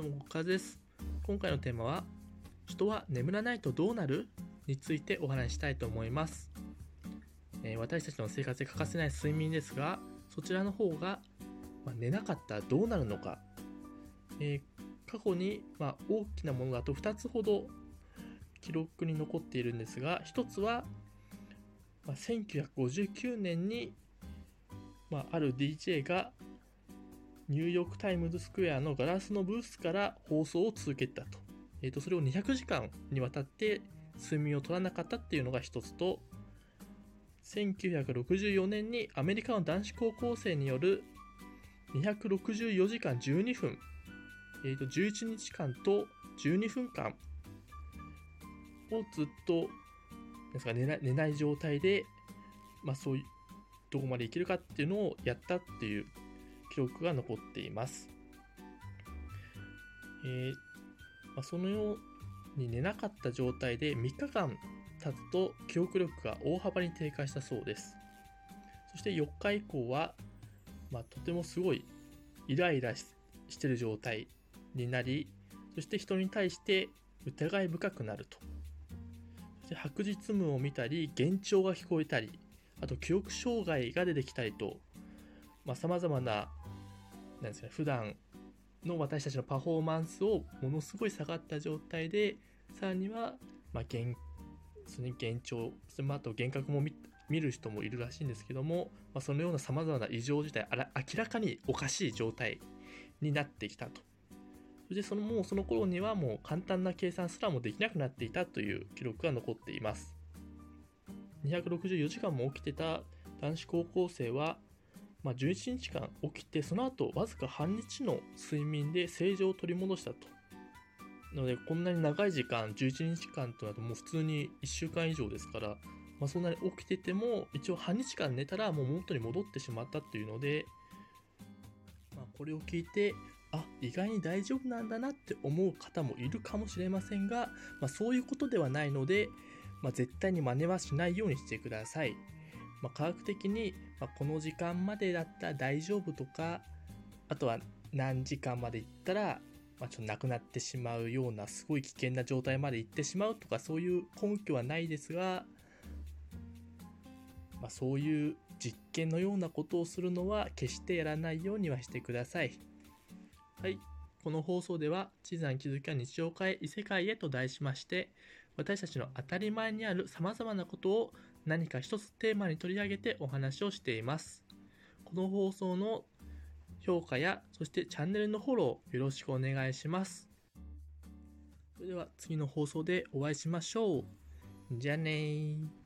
どうも、こかです。今回のテーマは、人は眠らないとどうなる？についてお話したいと思います。えー、私たちの生活で欠かせない睡眠ですが、そちらの方が、まあ、寝なかったらどうなるのか。えー、過去に、まあ、大きなものだと2つほど記録に残っているんですが、1つは、まあ、1959年に、まあ、ある DJ がニューヨークタイムズスクエアのガラスのブースから放送を続けたと。えっ、ー、と、それを200時間にわたって睡眠を取らなかったっていうのが一つと、1964年にアメリカの男子高校生による264時間12分、えっ、ー、と、11日間と12分間をずっと、ですか寝な寝ない状態で、まあそういう、どこまでいけるかっていうのをやったっていう記録が残っています。えー、まあ、そのように寝なかった状態で3日間経つと記憶力が大幅に低下したそうです。そして4日以降は、まあ、とてもすごいイライラしてる状態になり、そして人に対して疑い深くなると。そして白日夢を見たり、幻聴が聞こえたり、あと記憶障害が出てきたりと、まあ、様々ななんですかね、普段の私たちのパフォーマンスをものすごい下がった状態で、さらには、まあ、現、それに幻聴、まあ、あと幻覚も見見る人もいるらしいんですけども、まあ、そのような様々な異常事態、あら明らかにおかしい状態になってきたと。そしてそのもうその頃にはもう簡単な計算すらもできなくなっていたという記録が残っています。264時間も起きてた男子高校生はまあ、11日間起きて、その後わずか半日の睡眠で正常を取り戻したと。なので、こんなに長い時間、11日間となるともう普通に1週間以上ですから、まあ、そんなに起きてても、一応半日間寝たらもう元に戻ってしまったっていうので、まあ、これを聞いて、あ、意外に大丈夫なんだなって思う方もいるかもしれませんが、まあ、そういうことではないので、まあ、絶対に真似はしないようにしてください。まあ、科学的に、まこの時間までだったら大丈夫とか、あとは何時間まで行ったら、ま、ちょっとなくなってしまうようなすごい危険な状態まで行ってしまうとかそういう根拠はないですが、まあ、そういう実験のようなことをするのは決してやらないようにはしてください。はい。この放送では、地図に気づきは日常化へ異世界へと題しまして、私たちの当たり前にある様々なことを何か一つテーマに取り上げてお話をしています。この放送の評価や、そしてチャンネルのフォローよろしくお願いします。それでは次の放送でお会いしましょう。じゃあねー。